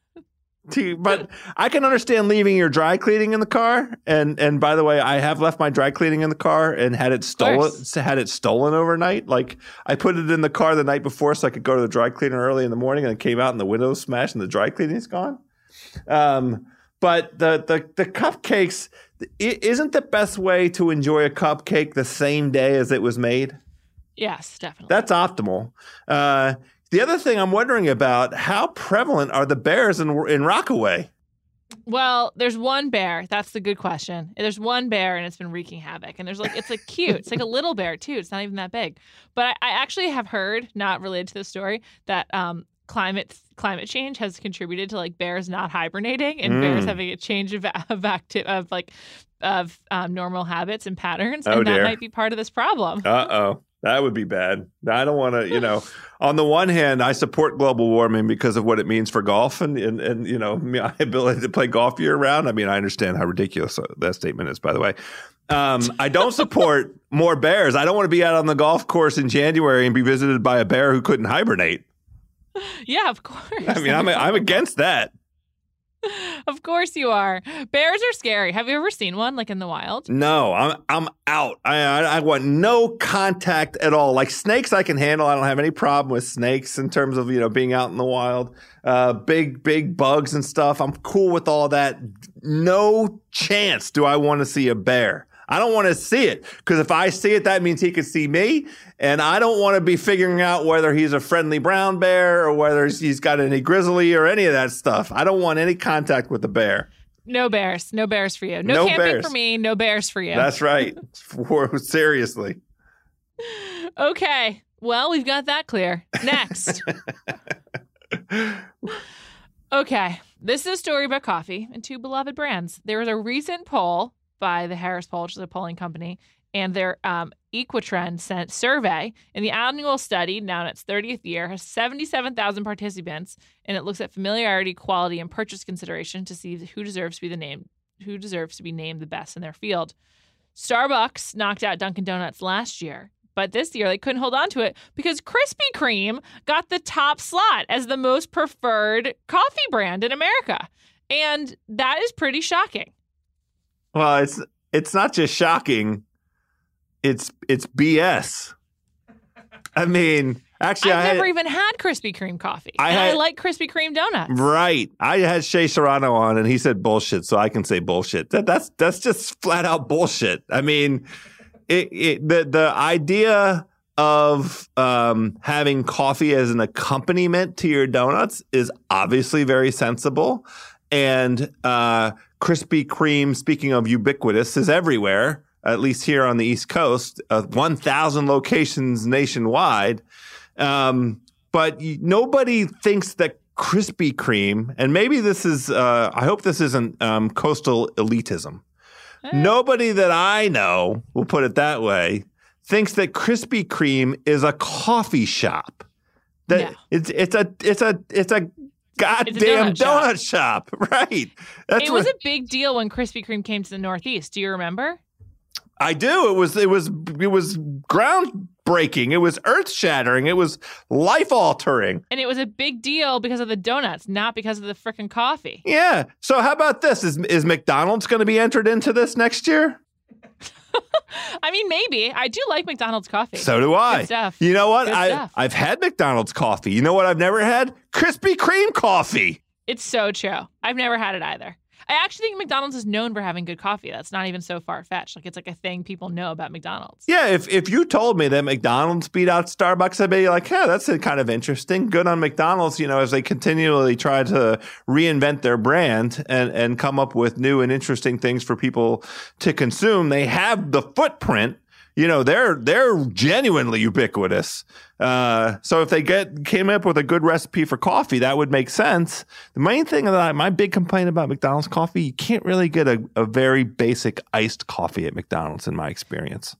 But I can understand leaving your dry cleaning in the car. And and by the way, I have left my dry cleaning in the car and had it stolen had it stolen overnight. Like I put it in the car the night before so I could go to the dry cleaner early in the morning and it came out and the window smashed and the dry cleaning's gone. Um but the the the cupcakes isn't the best way to enjoy a cupcake the same day as it was made. Yes, definitely. That's optimal. Uh, the other thing I'm wondering about: how prevalent are the bears in in Rockaway? Well, there's one bear. That's the good question. There's one bear, and it's been wreaking havoc. And there's like, it's like cute. It's like a (laughs) little bear too. It's not even that big. But I, I actually have heard, not related to the story, that um, climate climate change has contributed to like bears not hibernating and mm. bears having a change of (laughs) of active of like of um, normal habits and patterns, oh, and dear. that might be part of this problem. Uh oh. That would be bad. I don't want to, you know, (laughs) on the one hand, I support global warming because of what it means for golf and, and, and, you know, (laughs) my ability to play golf year round. I mean, I understand how ridiculous that statement is, by the way. Um, I don't support (laughs) more bears. I don't want to be out on the golf course in January and be visited by a bear who couldn't hibernate. Yeah, of course. I mean, I'm, I'm against that. (laughs) Of course you are. Bears are scary. Have you ever seen one like in the wild? No, I'm I'm out. I, I, I want no contact at all. Like snakes, I can handle. I don't have any problem with snakes in terms of you know being out in the wild. Uh, big big bugs and stuff. I'm cool with all that. No chance do I want to see a bear. I don't want to see it because if I see it, that means he could see me. And I don't want to be figuring out whether he's a friendly brown bear or whether he's got any grizzly or any of that stuff. I don't want any contact with the bear. No bears. No bears for you. No, no camping bears. for me. No bears for you. That's right. (laughs) Seriously. Okay. Well, we've got that clear. Next. (laughs) okay. This is a story about coffee and two beloved brands. There was a recent poll by the Harris Poll, which is a polling company, and their um, Equitrend sent survey. And the annual study, now in its 30th year, has 77,000 participants, and it looks at familiarity, quality, and purchase consideration to see who deserves to be the name, who deserves to be named the best in their field. Starbucks knocked out Dunkin' Donuts last year, but this year they couldn't hold on to it because Krispy Kreme got the top slot as the most preferred coffee brand in America. And that is pretty shocking. Well, it's it's not just shocking. It's it's BS. I mean, actually, I've I never even had Krispy Kreme coffee. I, had, I like Krispy Kreme donuts. Right. I had Shea Serrano on, and he said bullshit, so I can say bullshit. That, that's that's just flat out bullshit. I mean, it, it, the the idea of um, having coffee as an accompaniment to your donuts is obviously very sensible. And uh, Krispy Kreme, speaking of ubiquitous, is everywhere, at least here on the East Coast, uh, 1,000 locations nationwide. Um, but nobody thinks that Krispy Kreme, and maybe this is, uh, I hope this isn't um, coastal elitism. Eh. Nobody that I know, we'll put it that way, thinks that Krispy Kreme is a coffee shop. That yeah. it's it's a it's a it's a goddamn donut, donut shop. shop. (laughs) Right. That's it was what, a big deal when Krispy Kreme came to the Northeast. Do you remember? I do. It was it was it was groundbreaking. It was earth shattering. It was life altering. And it was a big deal because of the donuts, not because of the freaking coffee. Yeah. So how about this? Is is McDonald's going to be entered into this next year? (laughs) I mean, maybe. I do like McDonald's coffee. So do I. Good stuff. You know what? I, I've had McDonald's coffee. You know what I've never had? Krispy Kreme coffee. It's so true. I've never had it either. I actually think McDonald's is known for having good coffee. That's not even so far fetched. Like it's like a thing people know about McDonald's. Yeah, if if you told me that McDonald's beat out Starbucks, I'd be like, yeah, that's kind of interesting. Good on McDonald's, you know, as they continually try to reinvent their brand and and come up with new and interesting things for people to consume. They have the footprint you know they're they're genuinely ubiquitous. Uh, so if they get came up with a good recipe for coffee, that would make sense. The main thing that I, my big complaint about McDonald's coffee, you can't really get a, a very basic iced coffee at McDonald's, in my experience.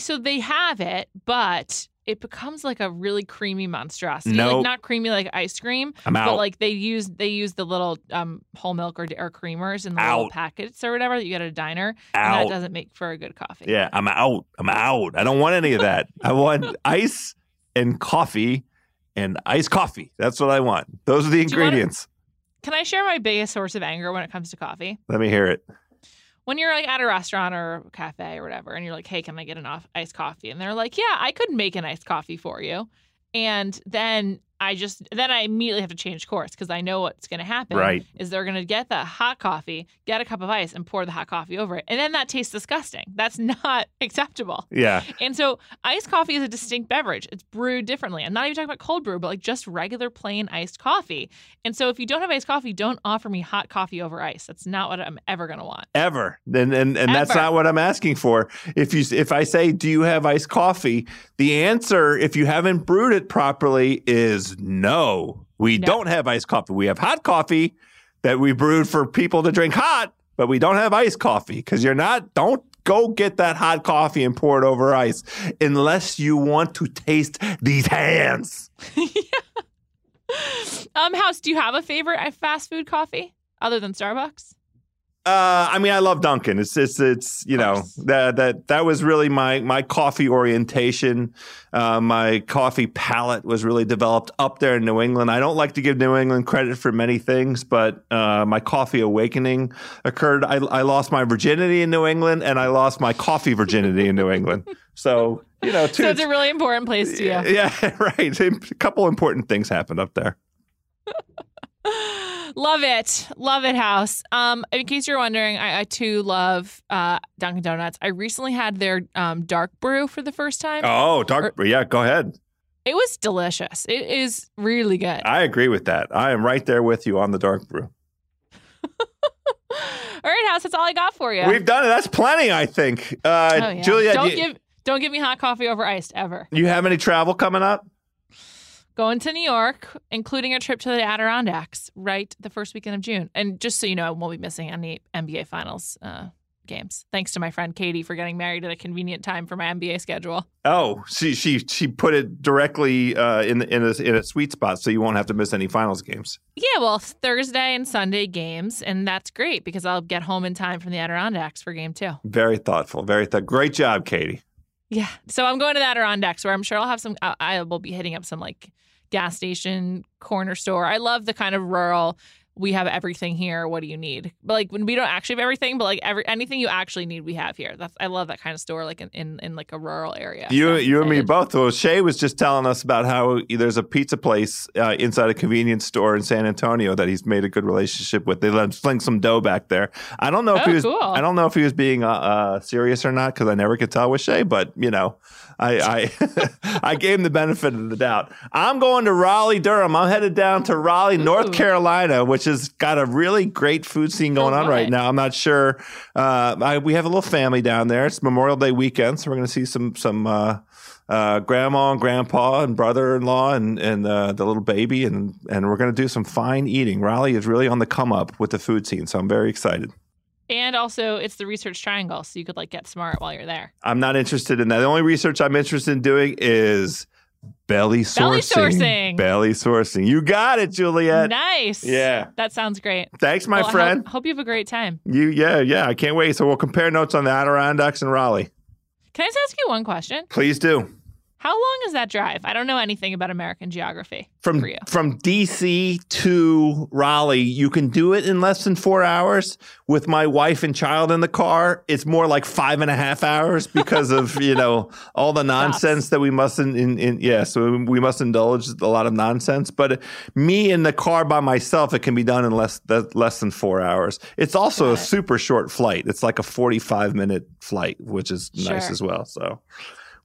So they have it, but it becomes like a really creamy monstrosity. No, like not creamy like ice cream, I'm out. but like they use they use the little um, whole milk or, or creamers in the out. little packets or whatever that you get at a diner, out. and that doesn't make for a good coffee. Yeah, I'm out. I'm out. I don't want any of that. I want (laughs) ice and coffee and iced coffee. That's what I want. Those are the ingredients. Wanna, can I share my biggest source of anger when it comes to coffee? Let me hear it when you're like at a restaurant or a cafe or whatever, and you're like, hey, can I get an iced coffee? And they're like, yeah, I could make an iced coffee for you. And then I just then I immediately have to change course because I know what's going to happen. Right. Is they're going to get the hot coffee, get a cup of ice, and pour the hot coffee over it, and then that tastes disgusting. That's (laughs) not acceptable. Yeah. And so iced coffee is a distinct beverage. It's brewed differently. I'm not even talking about cold brew, but like just regular plain iced coffee. And so if you don't have iced coffee, don't offer me hot coffee over ice. That's not what I'm ever going to want. Ever. And and, and that's not what I'm asking for. If you if I say, do you have iced coffee? The answer, if you haven't brewed it properly, is no. We no. don't have iced coffee. We have hot coffee that we brewed for people to drink hot, but we don't have iced coffee because you're not, don't go get that hot coffee and pour it over ice unless you want to taste these hands. (laughs) yeah. Um, House, do you have a favorite fast food coffee other than Starbucks? Uh, I mean, I love Dunkin'. It's it's it's you know that that that was really my my coffee orientation. Uh, my coffee palate was really developed up there in New England. I don't like to give New England credit for many things, but uh, my coffee awakening occurred. I, I lost my virginity in New England, and I lost my coffee virginity in New England. So you know, two, so it's a really important place to you. Yeah, (laughs) right. A couple important things happened up there. Love it, love it, House. Um, in case you're wondering, I, I too love uh, Dunkin' Donuts. I recently had their um, dark brew for the first time. Oh, dark brew. Yeah, go ahead. It was delicious. It is really good. I agree with that. I am right there with you on the dark brew. (laughs) all right, House. That's all I got for you. We've done it. That's plenty, I think. Uh, oh, yeah. Julia, don't you, give don't give me hot coffee over iced ever. You have any travel coming up? Going to New York, including a trip to the Adirondacks, right the first weekend of June. And just so you know, I won't be missing any NBA Finals uh, games. Thanks to my friend Katie for getting married at a convenient time for my NBA schedule. Oh, she she she put it directly uh, in in a, in a sweet spot, so you won't have to miss any finals games. Yeah, well, Thursday and Sunday games, and that's great because I'll get home in time from the Adirondacks for game two. Very thoughtful, very th- great job, Katie. Yeah, so I'm going to the Adirondacks where I'm sure I'll have some. I, I will be hitting up some like gas station, corner store. I love the kind of rural we have everything here. What do you need? But like when we don't actually have everything, but like every anything you actually need, we have here. That's I love that kind of store, like in in, in like a rural area. You so you and me both. Well, Shea was just telling us about how there's a pizza place uh, inside a convenience store in San Antonio that he's made a good relationship with. They let him sling some dough back there. I don't know if oh, he was. Cool. I don't know if he was being uh, uh, serious or not because I never could tell with Shea. But you know, I I, (laughs) I gave him the benefit of the doubt. I'm going to Raleigh, Durham. I'm headed down to Raleigh, Ooh. North Carolina, which has got a really great food scene going on right now. I'm not sure. Uh, I, we have a little family down there. It's Memorial Day weekend, so we're going to see some some. Uh, uh, grandma and grandpa and brother-in-law and and uh, the little baby and and we're going to do some fine eating. Raleigh is really on the come up with the food scene, so I'm very excited. And also, it's the research triangle, so you could like get smart while you're there. I'm not interested in that. The only research I'm interested in doing is belly sourcing. Belly sourcing. Belly sourcing. You got it, Juliet. Nice. Yeah. That sounds great. Thanks, my well, friend. Hope, hope, you have a great time. You, yeah, yeah. I can't wait. So we'll compare notes on the Adirondacks and Raleigh. Can I just ask you one question? Please do. How long is that drive? I don't know anything about American geography. From from DC to Raleigh, you can do it in less than four hours. With my wife and child in the car, it's more like five and a half hours because of (laughs) you know all the nonsense that we mustn't. In, in yeah, so we must indulge a lot of nonsense. But me in the car by myself, it can be done in less less than four hours. It's also a super short flight. It's like a forty five minute flight, which is sure. nice as well. So.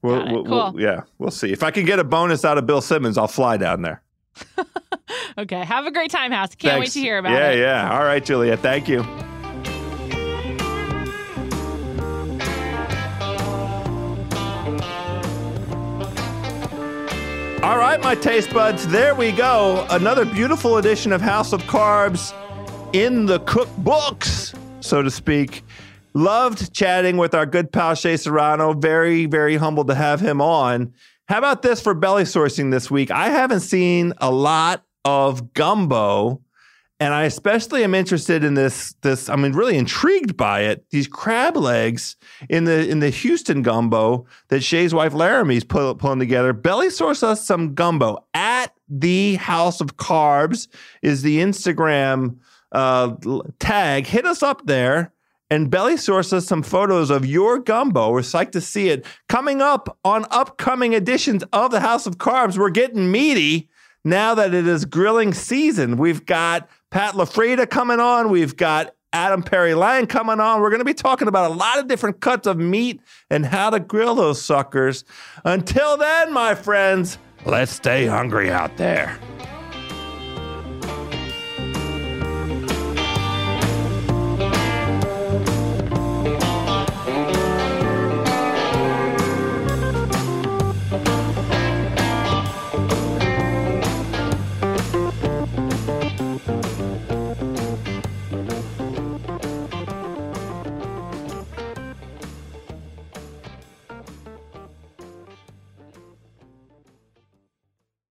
We'll, we'll, cool. We'll, yeah, we'll see. If I can get a bonus out of Bill Simmons, I'll fly down there. (laughs) okay. Have a great time, House. Can't Thanks. wait to hear about yeah, it. Yeah, yeah. All right, Julia. Thank you. All right, my taste buds, there we go. Another beautiful edition of House of Carbs in the cookbooks, so to speak. Loved chatting with our good pal Shea Serrano. Very, very humbled to have him on. How about this for belly sourcing this week? I haven't seen a lot of gumbo, and I especially am interested in this. This I mean, really intrigued by it. These crab legs in the in the Houston gumbo that Shea's wife Laramie's pull, pulling together. Belly source us some gumbo at the House of Carbs is the Instagram uh, tag. Hit us up there and Belly Source us some photos of your gumbo. We're psyched to see it. Coming up on upcoming editions of the House of Carbs, we're getting meaty now that it is grilling season. We've got Pat LaFrieda coming on. We've got Adam Perry Lang coming on. We're going to be talking about a lot of different cuts of meat and how to grill those suckers. Until then, my friends, let's stay hungry out there.